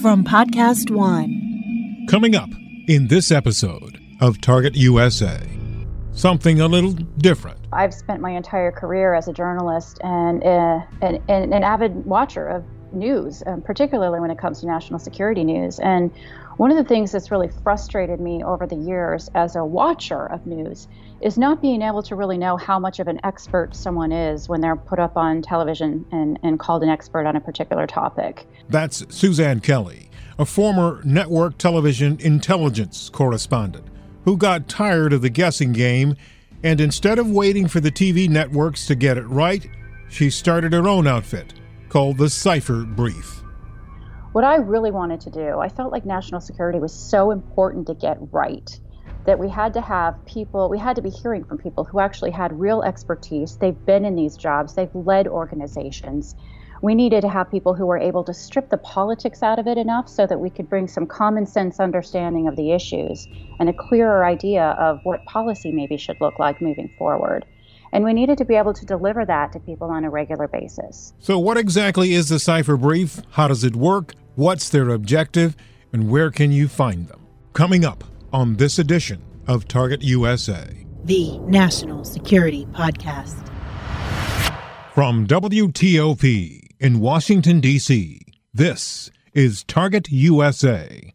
from Podcast One. Coming up in this episode of Target USA, something a little different. I've spent my entire career as a journalist and, uh, and, and an avid watcher of news, um, particularly when it comes to national security news. And one of the things that's really frustrated me over the years as a watcher of news is not being able to really know how much of an expert someone is when they're put up on television and, and called an expert on a particular topic. That's Suzanne Kelly, a former network television intelligence correspondent who got tired of the guessing game and instead of waiting for the TV networks to get it right, she started her own outfit called the Cipher Brief. What I really wanted to do, I felt like national security was so important to get right that we had to have people, we had to be hearing from people who actually had real expertise. They've been in these jobs, they've led organizations. We needed to have people who were able to strip the politics out of it enough so that we could bring some common sense understanding of the issues and a clearer idea of what policy maybe should look like moving forward. And we needed to be able to deliver that to people on a regular basis. So, what exactly is the Cipher Brief? How does it work? What's their objective? And where can you find them? Coming up on this edition of Target USA, the National Security Podcast. From WTOP in Washington, D.C., this is Target USA.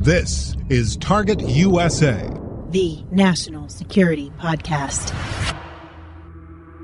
This is Target USA, the National Security Podcast.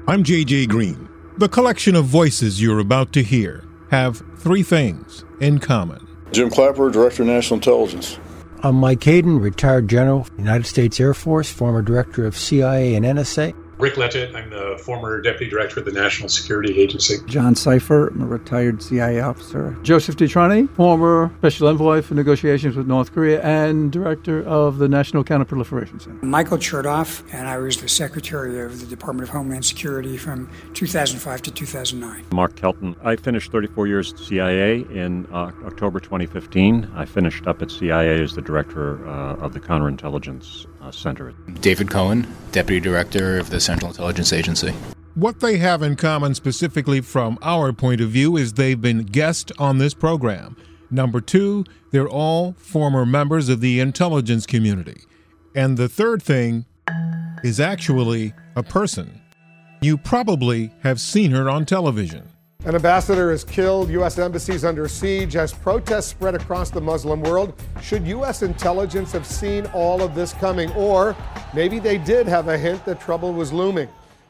I'm JJ Green. The collection of voices you're about to hear have three things in common. Jim Clapper, Director of National Intelligence. I'm Mike Hayden, retired General, United States Air Force, former Director of CIA and NSA. Rick Ledgett, I'm the former Deputy Director of the National Security Agency. John Sipher, I'm a retired CIA officer. Joseph DeTrani, former Special Envoy for negotiations with North Korea and Director of the National Counterproliferation Center. Michael Chertoff, and I was the Secretary of the Department of Homeland Security from 2005 to 2009. Mark Kelton, I finished 34 years at CIA in uh, October 2015. I finished up at CIA as the Director uh, of the Counterintelligence Uh, center. David Cohen, Deputy Director of the Central Intelligence Agency. What they have in common, specifically from our point of view, is they've been guests on this program. Number two, they're all former members of the intelligence community. And the third thing is actually a person. You probably have seen her on television. An ambassador is killed, U.S. embassies under siege as protests spread across the Muslim world. Should U.S. intelligence have seen all of this coming? Or maybe they did have a hint that trouble was looming.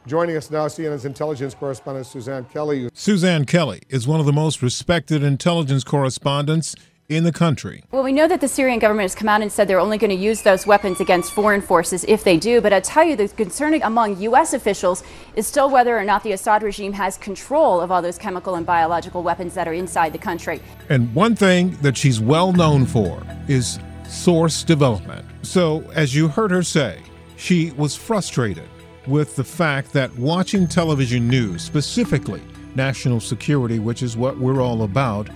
Joining us now, CNN's intelligence correspondent Suzanne Kelly. Suzanne Kelly is one of the most respected intelligence correspondents in the country. Well, we know that the Syrian government has come out and said they're only going to use those weapons against foreign forces if they do. But I tell you, the concern among U.S. officials is still whether or not the Assad regime has control of all those chemical and biological weapons that are inside the country. And one thing that she's well known for is source development. So, as you heard her say, she was frustrated with the fact that watching television news, specifically national security, which is what we're all about,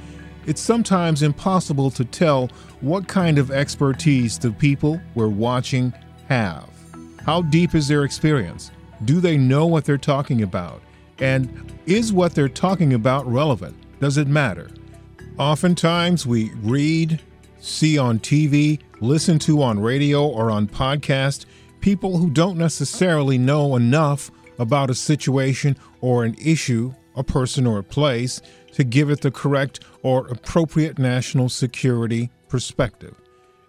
it's sometimes impossible to tell what kind of expertise the people we're watching have. How deep is their experience? Do they know what they're talking about? And is what they're talking about relevant? Does it matter? Oftentimes we read, see on TV, listen to on radio or on podcast people who don't necessarily know enough about a situation or an issue, a person or a place to give it the correct or appropriate national security perspective.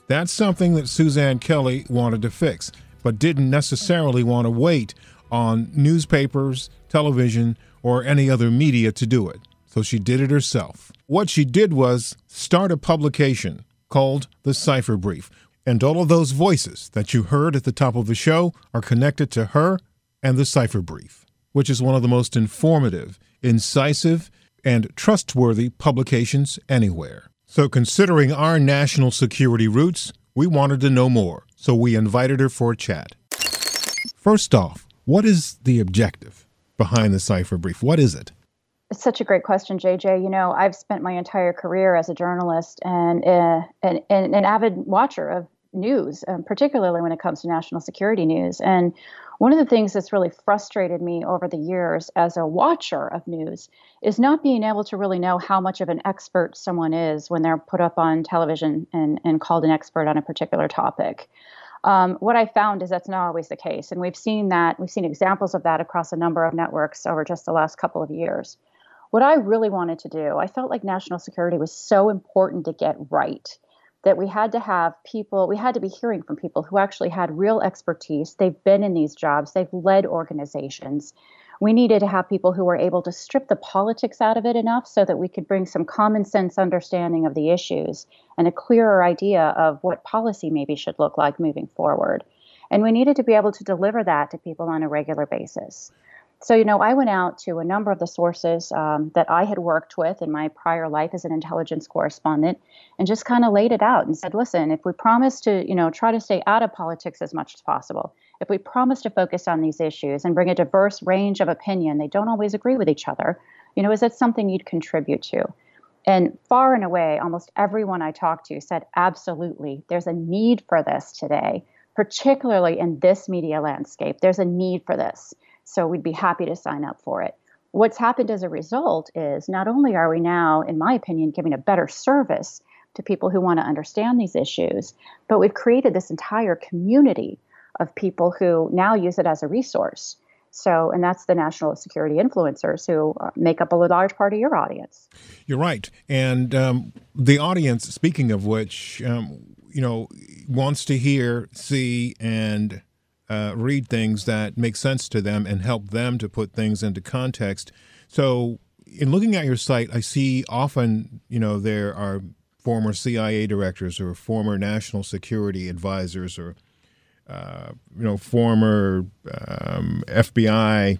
That's something that Suzanne Kelly wanted to fix, but didn't necessarily want to wait on newspapers, television, or any other media to do it. So she did it herself. What she did was start a publication called The Cipher Brief. And all of those voices that you heard at the top of the show are connected to her and The Cipher Brief, which is one of the most informative, incisive, and trustworthy publications anywhere. So, considering our national security roots, we wanted to know more, so we invited her for a chat. First off, what is the objective behind the cipher brief? What is it? It's such a great question, JJ. You know, I've spent my entire career as a journalist and uh, an, an, an avid watcher of news, um, particularly when it comes to national security news. And one of the things that's really frustrated me over the years as a watcher of news is not being able to really know how much of an expert someone is when they're put up on television and, and called an expert on a particular topic. Um, what I found is that's not always the case. And we've seen that, we've seen examples of that across a number of networks over just the last couple of years. What I really wanted to do, I felt like national security was so important to get right that we had to have people, we had to be hearing from people who actually had real expertise. They've been in these jobs, they've led organizations. We needed to have people who were able to strip the politics out of it enough so that we could bring some common sense understanding of the issues and a clearer idea of what policy maybe should look like moving forward. And we needed to be able to deliver that to people on a regular basis. So, you know, I went out to a number of the sources um, that I had worked with in my prior life as an intelligence correspondent and just kind of laid it out and said, listen, if we promise to, you know, try to stay out of politics as much as possible, if we promise to focus on these issues and bring a diverse range of opinion, they don't always agree with each other, you know, is that something you'd contribute to? And far and away, almost everyone I talked to said, absolutely, there's a need for this today, particularly in this media landscape. There's a need for this. So we'd be happy to sign up for it. What's happened as a result is not only are we now, in my opinion, giving a better service to people who want to understand these issues, but we've created this entire community of people who now use it as a resource. So, and that's the national security influencers who uh, make up a large part of your audience. You're right. And um, the audience, speaking of which, um, you know, wants to hear, see, and uh, read things that make sense to them and help them to put things into context. So, in looking at your site, I see often, you know, there are former CIA directors or former national security advisors or, uh, you know, former um, FBI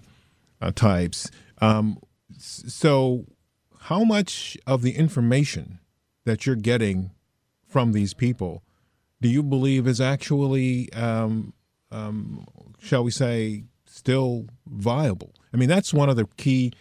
uh, types. Um, so, how much of the information that you're getting from these people do you believe is actually um, um, shall we say, still viable. I mean, that's one of the key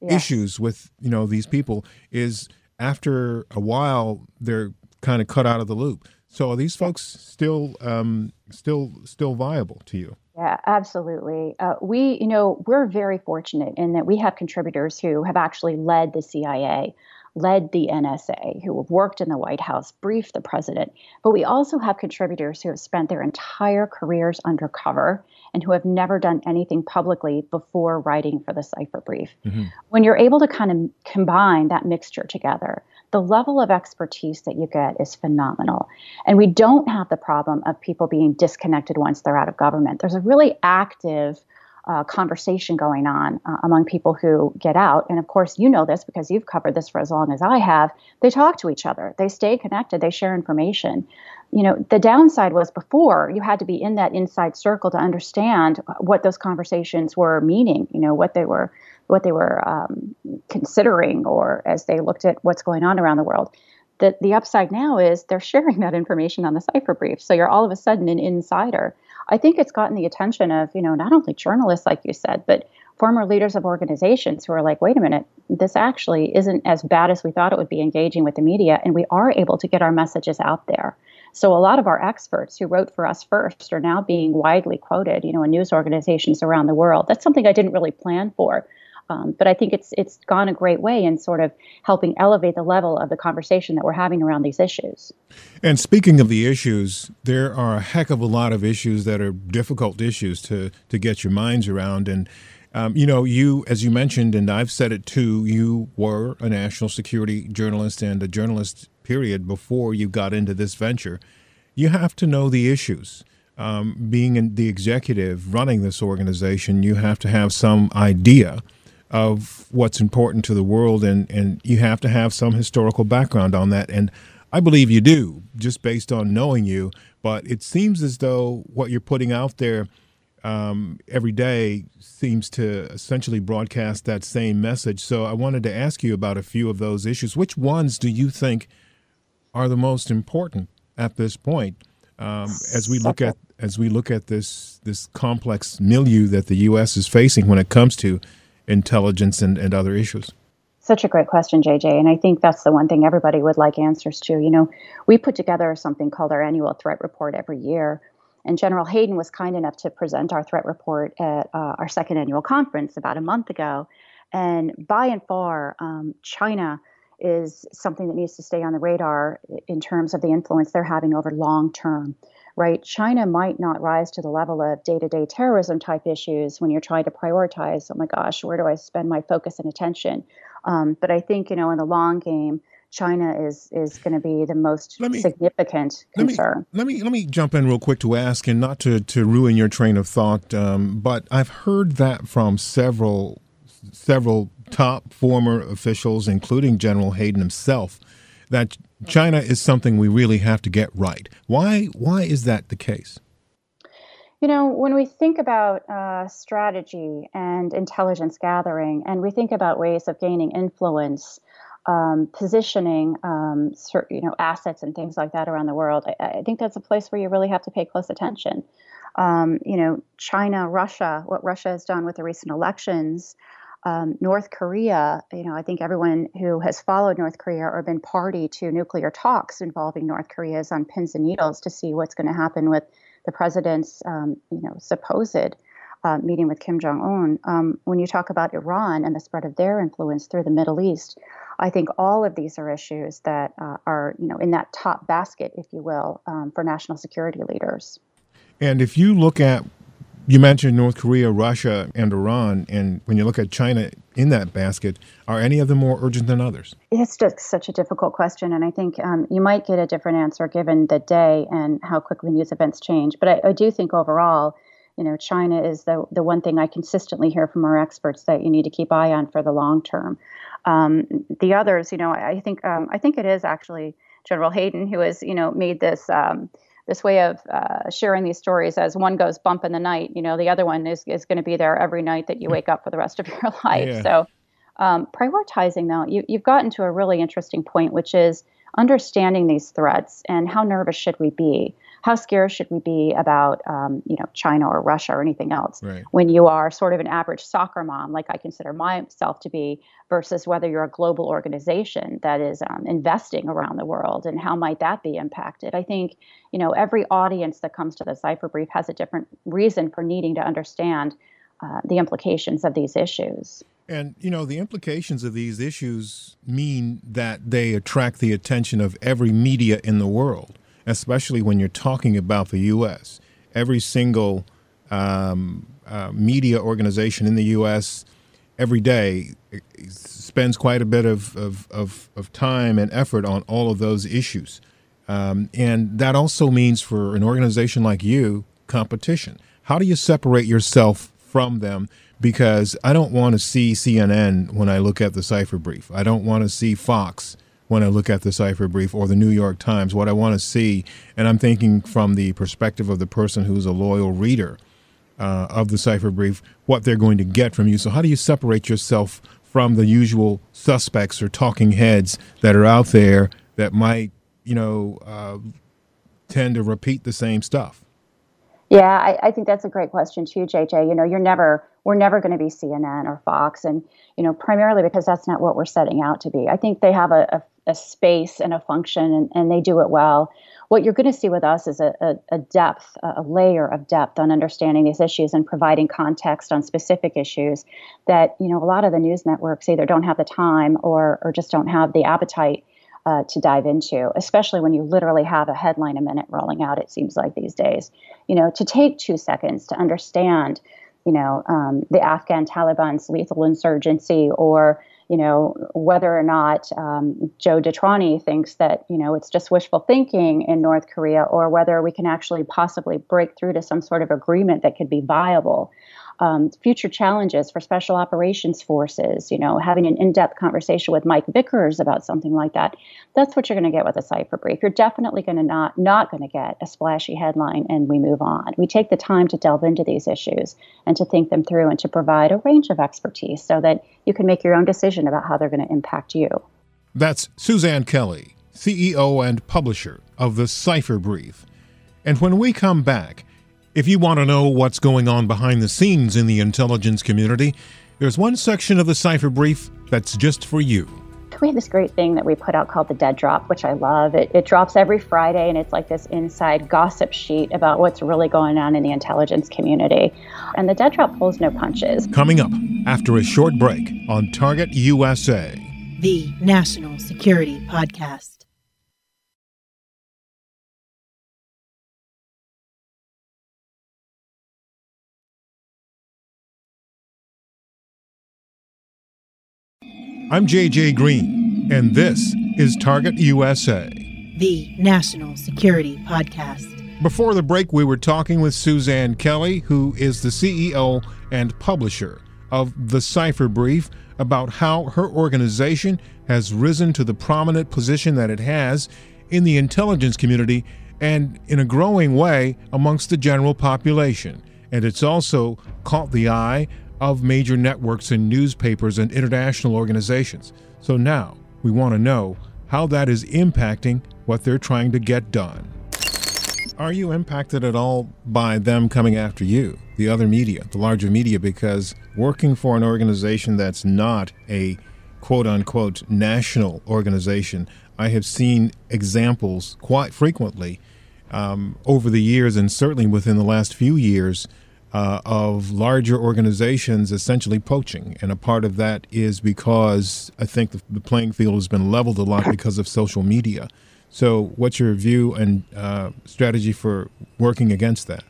yeah. issues with you know these people is after a while they're kind of cut out of the loop. So are these folks still um, still still viable to you? Yeah, absolutely. Uh, we, you know, we're very fortunate in that we have contributors who have actually led the CIA led the NSA, who have worked in the White House, briefed the president. But we also have contributors who have spent their entire careers undercover and who have never done anything publicly before writing for the cipher brief. Mm-hmm. When you're able to kind of combine that mixture together, the level of expertise that you get is phenomenal. And we don't have the problem of people being disconnected once they're out of government. There's a really active uh, conversation going on uh, among people who get out. And of course, you know this because you've covered this for as long as I have. They talk to each other, they stay connected, they share information. You know, the downside was before you had to be in that inside circle to understand what those conversations were meaning. You know, what they were, what they were um, considering, or as they looked at what's going on around the world. The, the upside now is they're sharing that information on the cipher brief. So you're all of a sudden an insider. I think it's gotten the attention of, you know, not only journalists, like you said, but former leaders of organizations who are like, wait a minute, this actually isn't as bad as we thought it would be engaging with the media, and we are able to get our messages out there. So a lot of our experts who wrote for us first are now being widely quoted, you know, in news organizations around the world. That's something I didn't really plan for. Um, but I think it's it's gone a great way in sort of helping elevate the level of the conversation that we're having around these issues. And speaking of the issues, there are a heck of a lot of issues that are difficult issues to to get your minds around. And um, you know, you as you mentioned, and I've said it too, you were a national security journalist and a journalist period before you got into this venture. You have to know the issues. Um, being in the executive running this organization, you have to have some idea of what's important to the world, and, and you have to have some historical background on that. And I believe you do, just based on knowing you. But it seems as though what you're putting out there um, every day seems to essentially broadcast that same message. So I wanted to ask you about a few of those issues. Which ones do you think are the most important at this point um, as we look at as we look at this this complex milieu that the U.S. is facing when it comes to intelligence and, and other issues? Such a great question, JJ. And I think that's the one thing everybody would like answers to. You know, we put together something called our annual threat report every year. And General Hayden was kind enough to present our threat report at uh, our second annual conference about a month ago. And by and far, um, China is something that needs to stay on the radar in terms of the influence they're having over long term right? China might not rise to the level of day to day terrorism type issues when you're trying to prioritize, oh my gosh, where do I spend my focus and attention? Um, but I think, you know, in the long game, China is is going to be the most me, significant concern. Let me, let me let me jump in real quick to ask, and not to to ruin your train of thought, um, but I've heard that from several several top former officials, including General Hayden himself, that China is something we really have to get right. Why why is that the case? You know, when we think about uh, strategy and intelligence gathering, and we think about ways of gaining influence, um, positioning, um, you know, assets and things like that around the world, I, I, think that's a place where you really have to pay close attention. Um, you know, China, Russia, what Russia has done with the recent elections, um, North Korea, you know, I think everyone who has followed North Korea or been party to nuclear talks involving North Korea is on pins and needles to see what's going to happen with the president's, um, you know, supposed uh, meeting with Kim Jong Un. Um, when you talk about Iran and the spread of their influence through the Middle East, I think all of these are issues that uh, are, you know, in that top basket, if you will, um, for national security leaders. And if you look at you mentioned North Korea, Russia, and Iran, and when you look at China in that basket, are any of them more urgent than others? It's just such a difficult question, and I think um, you might get a different answer given the day and how quickly news events change. But I, I do think overall, you know, China is the the one thing I consistently hear from our experts that you need to keep eye on for the long term. Um, the others, you know, I think um, I think it is actually General Hayden who has, you know, made this. This way of uh, sharing these stories as one goes bump in the night you know the other one is, is going to be there every night that you wake up for the rest of your life. Yeah. so um, prioritizing though you, you've gotten to a really interesting point which is understanding these threats and how nervous should we be how scared should we be about um, you know China or Russia or anything else right. when you are sort of an average soccer mom like I consider myself to be versus whether you're a global organization that is um, investing around the world and how might that be impacted I think you know every audience that comes to the cipher brief has a different reason for needing to understand uh, the implications of these issues. And, you know, the implications of these issues mean that they attract the attention of every media in the world especially when you're talking about the U.S. Every single um, uh, media organization in the U.S. every day spends quite a bit of, of, of, of time and effort on all of those issues. Um, and that also means for an organization like you, competition. How do you separate yourself from them? Because I don't want to see CNN when I look at the cipher brief. I don't want to see Fox when I look at the cipher brief or the New York Times, what I want to see, and I'm thinking from the perspective of the person who's a loyal reader uh, of the cipher brief, what they're going to get from you. So, how do you separate yourself from the usual suspects or talking heads that are out there that might, you know, uh, tend to repeat the same stuff? Yeah, I, I, think that's a great question too, JJ. You know, you're never, we're never going to be CNN or Fox, and you know, primarily because that's not what we're setting out to be. I think they have a, a a space and a function, and, and they do it well. What you're going to see with us is a, a, a depth, a layer of depth on understanding these issues and providing context on specific issues that you know a lot of the news networks either don't have the time or or just don't have the appetite uh, to dive into, especially when you literally have a headline a minute rolling out. It seems like these days, you know, to take two seconds to understand, you know, um, the Afghan Taliban's lethal insurgency or you know, whether or not um, Joe DeTrani thinks that, you know, it's just wishful thinking in North Korea or whether we can actually possibly break through to some sort of agreement that could be viable um, future challenges for special operations forces, you know, having an in depth conversation with Mike Vickers about something like that. That's what you're going to get with a cipher brief. You're definitely going to not, not going to get a splashy headline and we move on. We take the time to delve into these issues and to think them through and to provide a range of expertise so that you can make your own decision about how they're going to impact you. That's Suzanne Kelly CEO and publisher of the Cipher Brief. And when we come back, if you want to know what's going on behind the scenes in the intelligence community, there's one section of the Cipher Brief that's just for you. We have this great thing that we put out called the Dead Drop, which I love. It, it drops every Friday, and it's like this inside gossip sheet about what's really going on in the intelligence community. And the Dead Drop pulls no punches. Coming up after a short break on Target USA, the National Security Podcast. I'm JJ Green, and this is Target USA, the National Security Podcast. Before the break, we were talking with Suzanne Kelly, who is the CEO and publisher of The Cipher Brief, about how her organization has risen to the prominent position that it has in the intelligence community and in a growing way amongst the general population. And it's also caught the eye of major networks and newspapers and international organizations. So now we want to know how that is impacting what they're trying to get done. Are you impacted at all by them coming after you, the other media, the larger media? Because working for an organization that's not a quote unquote national organization, I have seen examples quite frequently um, over the years and certainly within the last few years uh, of larger organizations essentially poaching. And a part of that is because I think the, the, playing field has been leveled a lot because of social media. So, what's your view and uh, strategy for working against that?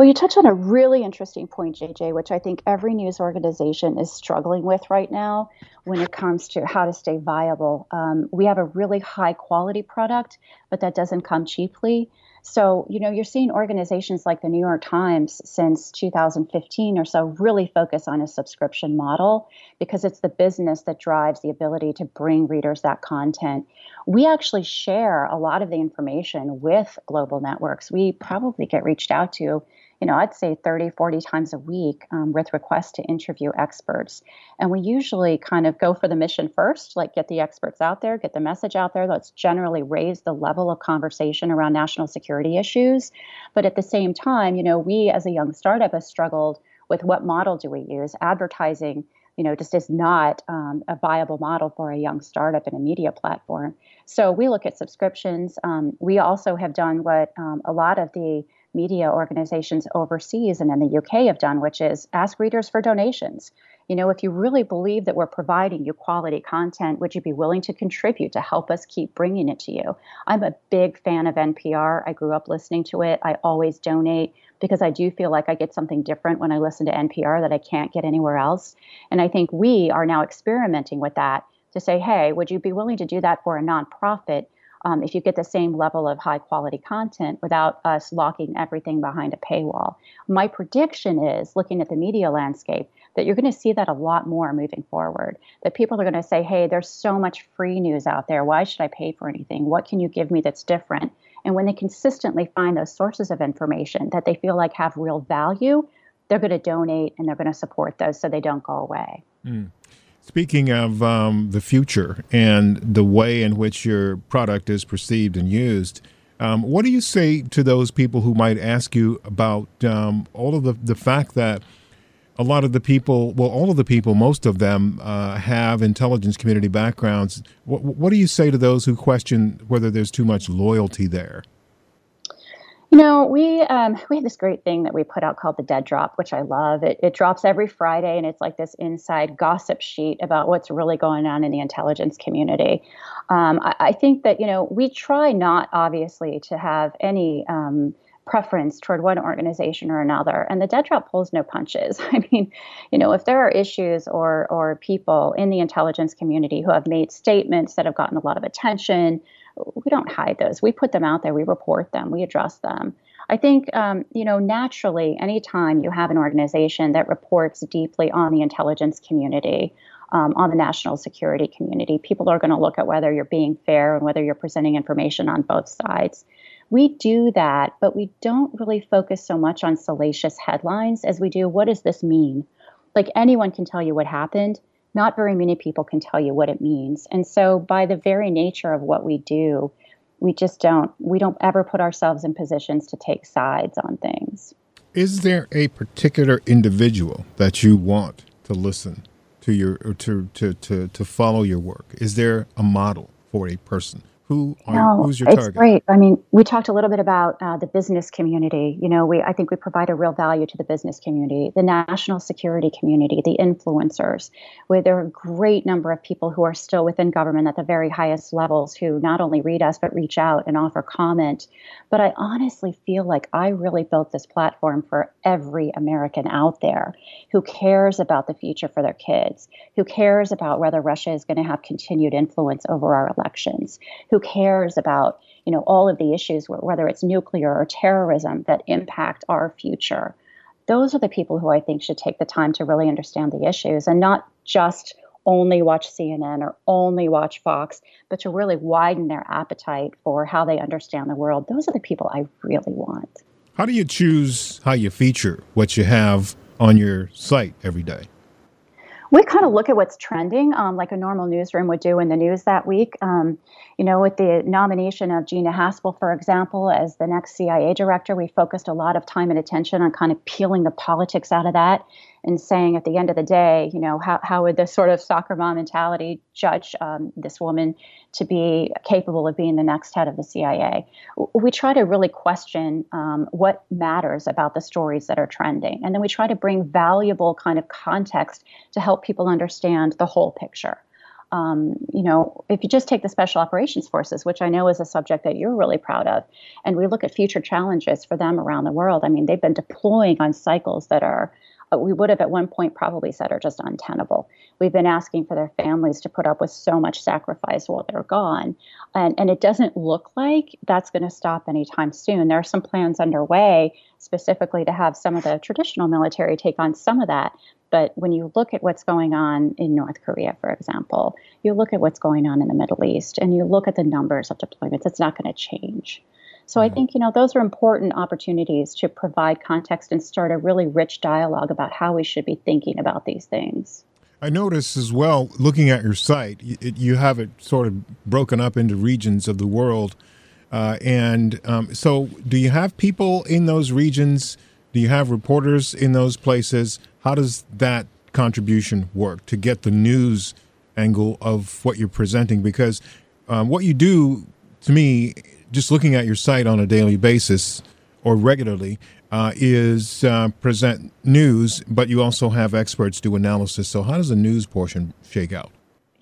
Well, you touch on a really interesting point, JJ, which I think every news organization is struggling with right now when it comes to how to stay viable. Um, we have a really high quality product, but that doesn't come cheaply. So, you know, you're seeing organizations like the New York Times since 2015 or so really focus on a subscription model because it's the business that drives the ability to bring readers that content. We actually share a lot of the information with global networks. We probably get reached out to you know, I'd say 30, 40 times a week um, with requests to interview experts. And we usually kind of go for the mission first, like get the experts out there, get the message out there. Let's generally raise the level of conversation around national security issues. But at the same time, you know, we as a young startup have struggled with what model do we use? Advertising you know, just is not um, a viable model for a young startup in a media platform. So we look at subscriptions. Um, we also have done what um, a lot of the media organizations overseas and in the UK have done, which is ask readers for donations. You know, if you really believe that we're providing you quality content, would you be willing to contribute to help us keep bringing it to you? I'm a big fan of NPR. I grew up listening to it. I always donate because I do feel like I get something different when I listen to NPR that I can't get anywhere else. And I think we are now experimenting with that to say, hey, would you be willing to do that for a nonprofit um, if you get the same level of high quality content without us locking everything behind a paywall. My prediction is looking at the media landscape that you're going to see that a lot more moving forward. That people are going to say, hey, there's so much free news out there. Why should I pay for anything? What can you give me that's different? And when they consistently find those sources of information that they feel like have real value, they're going to donate and they're going to support those so they don't go away. Mm. Speaking of um, the future and the way in which your product is perceived and used, um, what do you say to those people who might ask you about um, all of the, the fact that a lot of the people, well, all of the people, most of them uh, have intelligence community backgrounds. What, what do you say to those who question whether there's too much loyalty there? You know, we um, we have this great thing that we put out called the Dead Drop, which I love. It, it drops every Friday, and it's like this inside gossip sheet about what's really going on in the intelligence community. Um, I, I, think that you know we try not obviously to have any. Um, preference toward one organization or another and the dead drop pulls no punches i mean you know if there are issues or or people in the intelligence community who have made statements that have gotten a lot of attention we don't hide those. We put them out there. We report them. We address them. I think, um, you know, naturally, anytime you have an organization that reports deeply on the intelligence community, um, on the national security community, people are going to look at whether you're being fair and whether you're presenting information on both sides. We do that, but we don't really focus so much on salacious headlines as we do what does this mean? Like anyone can tell you what happened, not very many people can tell you what it means. And so, by the very nature of what we do, we just don't we don't ever put ourselves in positions to take sides on things. Is there a particular individual that you want to listen to your or to to to to follow your work? Is there a model for a person? Who are No, who's your it's target? great. I mean, we talked a little bit about uh, the business community. You know, we I think we provide a real value to the business community, the national security community, the influencers. Where there are a great number of people who are still within government at the very highest levels who not only read us but reach out and offer comment. But I honestly feel like I really built this platform for every American out there who cares about the future for their kids, who cares about whether Russia is going to have continued influence over our elections, who cares about you know all of the issues whether it's nuclear or terrorism that impact our future? Those are the people who i think should take the time to really understand the issues and not just only watch cnn or only watch fox but to really widen their appetite for how they understand the world. Those are the people i really want. How do you choose how you feature what you have on your site every day? We kind of look at what's trending, um, like a normal newsroom would do in the news that week. Um, you know, with the nomination of Gina Haspel, for example, as the next CIA director, we focused a lot of time and attention on kind of peeling the politics out of that and saying at the end of the day, you know, how, how would this sort of soccer mom mentality judge um, this woman to be capable of being the next head of the CIA? We try to really question um, what matters about the stories that are trending. And then we try to bring valuable kind of context to help people understand the whole picture. Um, you know, if you just take the Special Operations Forces, which I know is a subject that you're really proud of, and we look at future challenges for them around the world, I mean, they've been deploying on cycles that are Uh, we would have at one point probably said are just untenable. We've been asking for their families to put up with so much sacrifice while they're gone. And, and it doesn't look like that's going to stop anytime soon. There are some plans underway specifically to have some of the traditional military take on some of that. But when you look at what's going on in North Korea, for example, you look at what's going on in the Middle East and you look at the numbers of deployments, it's not going to change. So I think, you know, those are important opportunities to provide context and start a really rich dialogue about how we should be thinking about these things. I notice as well, looking at your site, it, you have it sort of broken up into regions of the world. Uh, and um, so, do you have people in those regions? Do you have reporters in those places? How does that contribution work to get the news angle of what you're presenting? Because um, what you do, to me, just looking at your site on a daily basis or regularly, uh, is uh, present news, but you also have experts do analysis. So, how does the news portion shake out?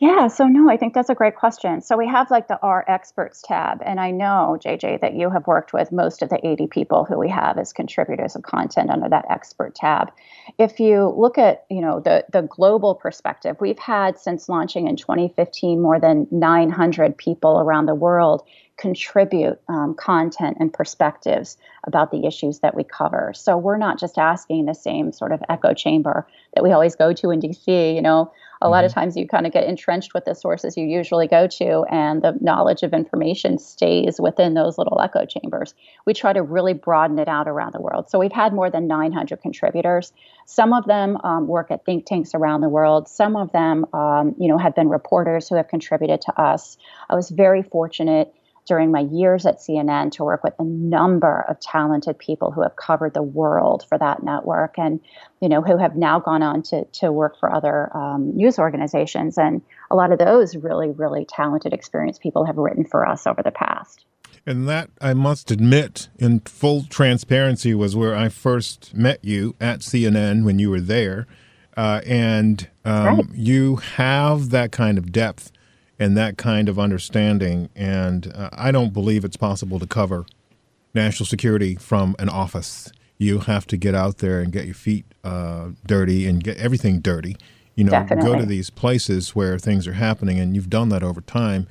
Yeah, so no, I think that's a great question. So we have like the Our Experts tab, and I know, JJ, that you have worked with most of the 80 people who we have as contributors of content under that expert tab. If you look at, you know, the the global perspective, we've had since launching in 2015 more than 900 people around the world contribute um, content and perspectives about the issues that we cover. So we're not just asking the same sort of echo chamber that we always go to in DC. You know, a lot of times you kind of get entrenched with the sources you usually go to, and the knowledge of information stays within those little echo chambers. We try to really broaden it out around the world. So we've had more than 900 contributors. Some of them um, work at think tanks around the world. Some of them, um, you know, have been reporters who have contributed to us. I was very fortunate during my years at CNN to work with a number of talented people who have covered the world for that network and you know who have now gone on to, to work for other um, news organizations and a lot of those really really talented experienced people have written for us over the past And that, I must admit, in full transparency, was where I first met you at CNN when you were there. Uh, and um, Right. you have that kind of depth and that kind of understanding. And uh, I don't believe it's possible to cover national security from an office. You have to get out there and get your feet uh, dirty and get everything dirty. You know, go to these places where things are happening, and you've done that over time.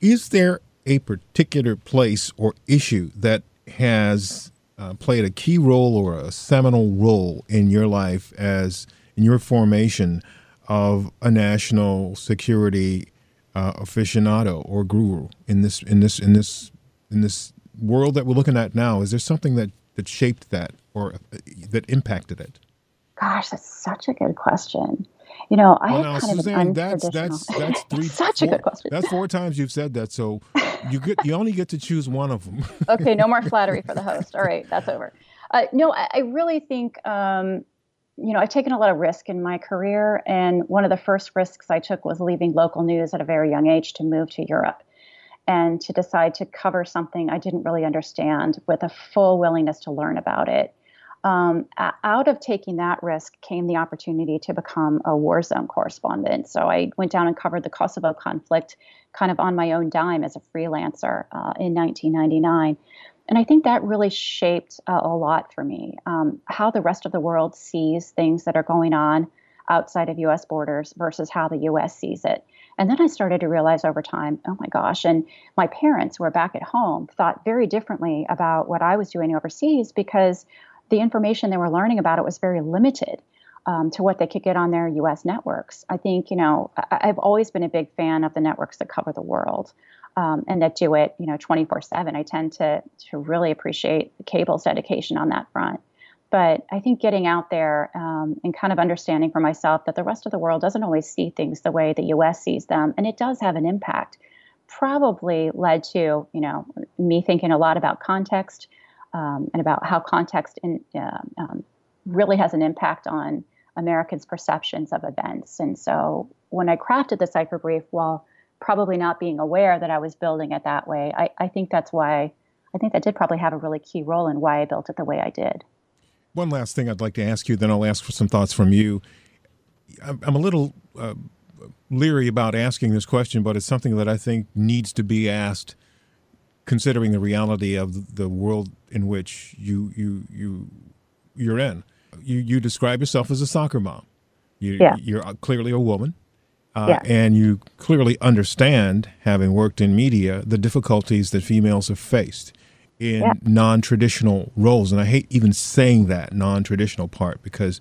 Is there a particular place or issue that has uh, played a key role or a seminal role in your life as in your formation of a national security uh, aficionado or guru in this in this in this in this world that we're looking at now? Is there something that that shaped that or uh, that impacted it? Gosh, that's such a good question. You know, I well, have now, kind Suzanne, of an that's that's that's three. Such a good question. That's four times you've said that, so you get you only get to choose one of them. okay, no more flattery for the host. All right, that's over. Uh, no, I, I really think, um, you know, I've taken a lot of risk in my career, and one of the first risks I took was leaving local news at a very young age to move to Europe and to decide to cover something I didn't really understand with a full willingness to learn about it. Um, out of taking that risk came the opportunity to become a war zone correspondent. So I went down and covered the Kosovo conflict kind of on my own dime as a freelancer uh, in 1999. And I think that really shaped uh, a lot for me um, how the rest of the world sees things that are going on outside of US borders versus how the US sees it. And then I started to realize over time, oh my gosh, and my parents who were back at home thought very differently about what I was doing overseas because the information they were learning about it was very limited um, to what they could get on their US networks. I think, you know, I- I've always been a big fan of the networks that cover the world. Um, and that do it, you know, 24/7. I tend to to really appreciate the cable's dedication on that front. But I think getting out there um, and kind of understanding for myself that the rest of the world doesn't always see things the way the U.S. sees them, and it does have an impact, probably led to you know me thinking a lot about context um, and about how context in, uh, um, really has an impact on Americans' perceptions of events. And so when I crafted the cipher brief, while probably not being aware that I was building it that way, I, I think that's why I think that did probably have a really key role in why I built it the way I did. One last thing I'd like to ask you, then I'll ask for some thoughts from you. I'm, I'm a little uh, leery about asking this question, but it's something that I think needs to be asked, considering the reality of the world in which you you you you're in. You you describe yourself as a soccer mom. You, Yeah. You're clearly a woman. Uh, Yeah. And you clearly understand, having worked in media, the difficulties that females have faced in Yeah. non-traditional roles and i hate even saying that non-traditional part because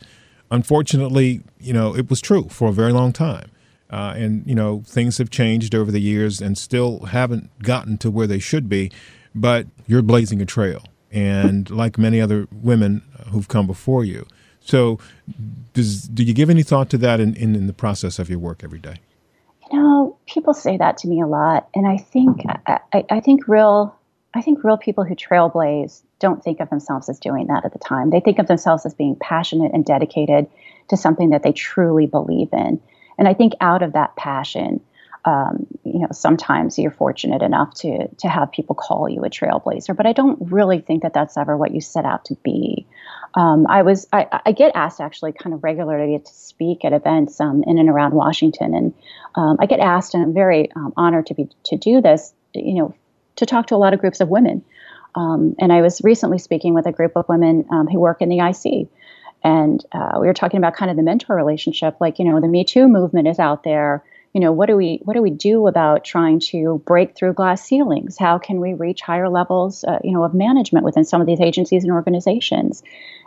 unfortunately you know it was true for a very long time uh, and you know things have changed over the years and still haven't gotten to where they should be but you're blazing a trail and like many other women who've come before you so does do you give any thought to that in, in, in the process of your work every day You know, people say that to me a lot, and I think I, I, think real I think real people who trailblaze don't think of themselves as doing that at the time. They think of themselves as being passionate and dedicated to something that they truly believe in. And I think out of that passion, um, you know, sometimes you're fortunate enough to to have people call you a trailblazer. But I don't really think that that's ever what you set out to be. Um, I was I, I get asked actually kind of regularly to speak at events um, in and around Washington, and um, I get asked, and I'm very um, honored to be to do this. You know, to talk to a lot of groups of women. Um, and I was recently speaking with a group of women um, who work in the IC. And uh, we were talking about kind of the mentor relationship. Like, you know, the Me Too movement is out there. You know, what do we what do we do about trying to break through glass ceilings? How can we reach higher levels, uh, you know, of management within some of these agencies and organizations?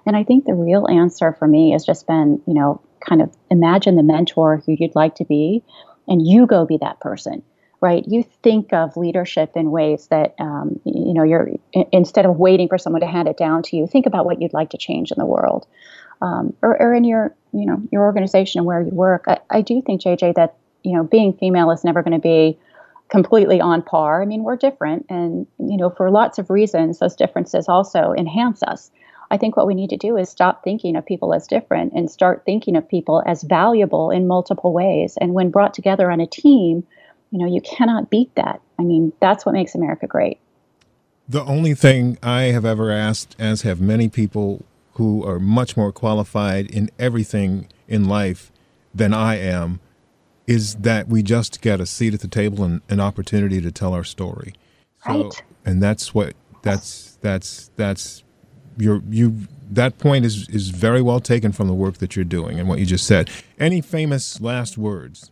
And I think the real answer for me has just been, you know, kind of imagine the mentor who you'd like to be, and you go be that person right? You think of leadership in ways that, um, you know, you're instead of waiting for someone to hand it down to you, think about what you'd like to change in the world, um, or, or in your, you know, your organization and where you work. I, I do think, JJ, that you know, being female is never going to be completely on par. I mean, we're different, and you know, for lots of reasons, those differences also enhance us. I think what we need to do is stop thinking of people as different and start thinking of people as valuable in multiple ways. And when brought together on a team, you know, you cannot beat that. I mean, that's what makes America great. The only thing I have ever asked, as have many people who are much more qualified in everything in life than I am, is that we just get a seat at the table and an opportunity to tell our story. So, Right. and that's what that's that's that's your you that point is is very well taken from the work that you're doing and what you just said. Any famous last words?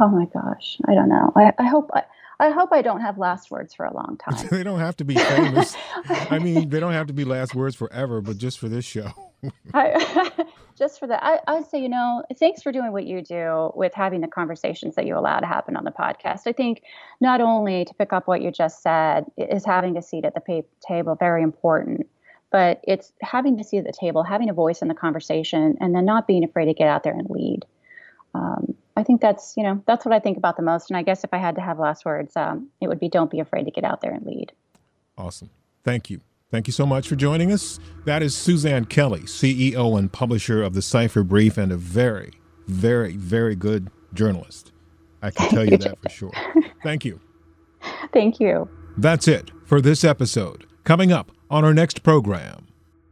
Oh my gosh, I don't know. I, I hope I, I hope I don't have last words for a long time. they don't have to be famous. I mean, they don't have to be last words forever, but just for this show. I, just for that, I, I'd say, you know, thanks for doing what you do with having the conversations that you allow to happen on the podcast. I think not only to pick up what you just said is having a seat at the pa- table very important, but it's having a seat at the table, having a voice in the conversation, and then not being afraid to get out there and lead. um, I think that's you know that's what I think about the most. And I guess if I had to have last words, um, it would be don't be afraid to get out there and lead. Awesome. Thank you. Thank you so much for joining us. That is Suzanne Kelly, CEO and publisher of the Cipher Brief, and a very, very, very good journalist. I can tell you that for sure. Thank you. Thank you. That's it for this episode. Coming up on our next program.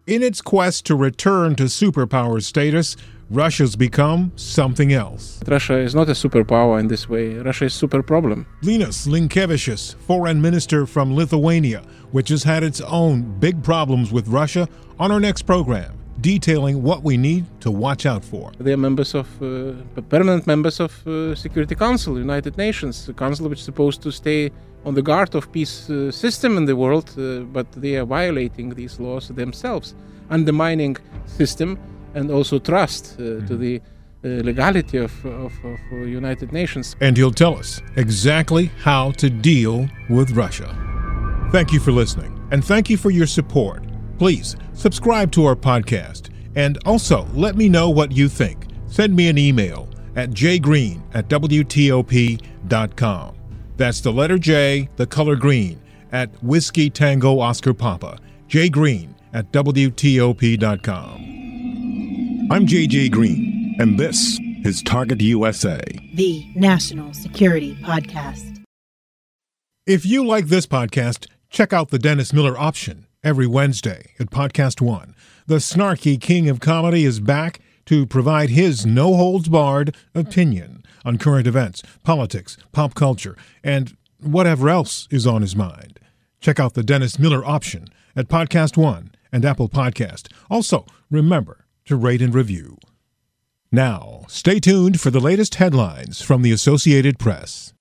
In its quest to return to superpower status, Russia's become something else. Russia is not a superpower in this way. Russia is super problem. Linas Linkevičius, foreign minister from Lithuania, which has had its own big problems with Russia, on our next program, detailing what we need to watch out for. They are members of, uh, permanent members of uh, Security Council, United Nations, the council which is supposed to stay on the guard of peace uh, system in the world, uh, but they are violating these laws themselves, undermining system and also trust uh, mm-hmm. to the uh, legality of, of, of United Nations. And he'll tell us exactly how to deal with Russia. Thank you for listening, and thank you for your support. Please subscribe to our podcast, and also let me know what you think. Send me an email at jgreen at WTOP.com. That's the letter J, the color green, at Whiskey Tango Oscar Papa, jgreen at WTOP.com. I'm JJ Green, and this is Target USA, the National Security Podcast. If you like this podcast, check out the Dennis Miller option every Wednesday at Podcast One. The snarky king of comedy is back to provide his no holds barred opinion on current events, politics, pop culture, and whatever else is on his mind. Check out the Dennis Miller option at Podcast One and Apple Podcast. Also, remember to rate and review. Now, stay tuned for the latest headlines from the Associated Press.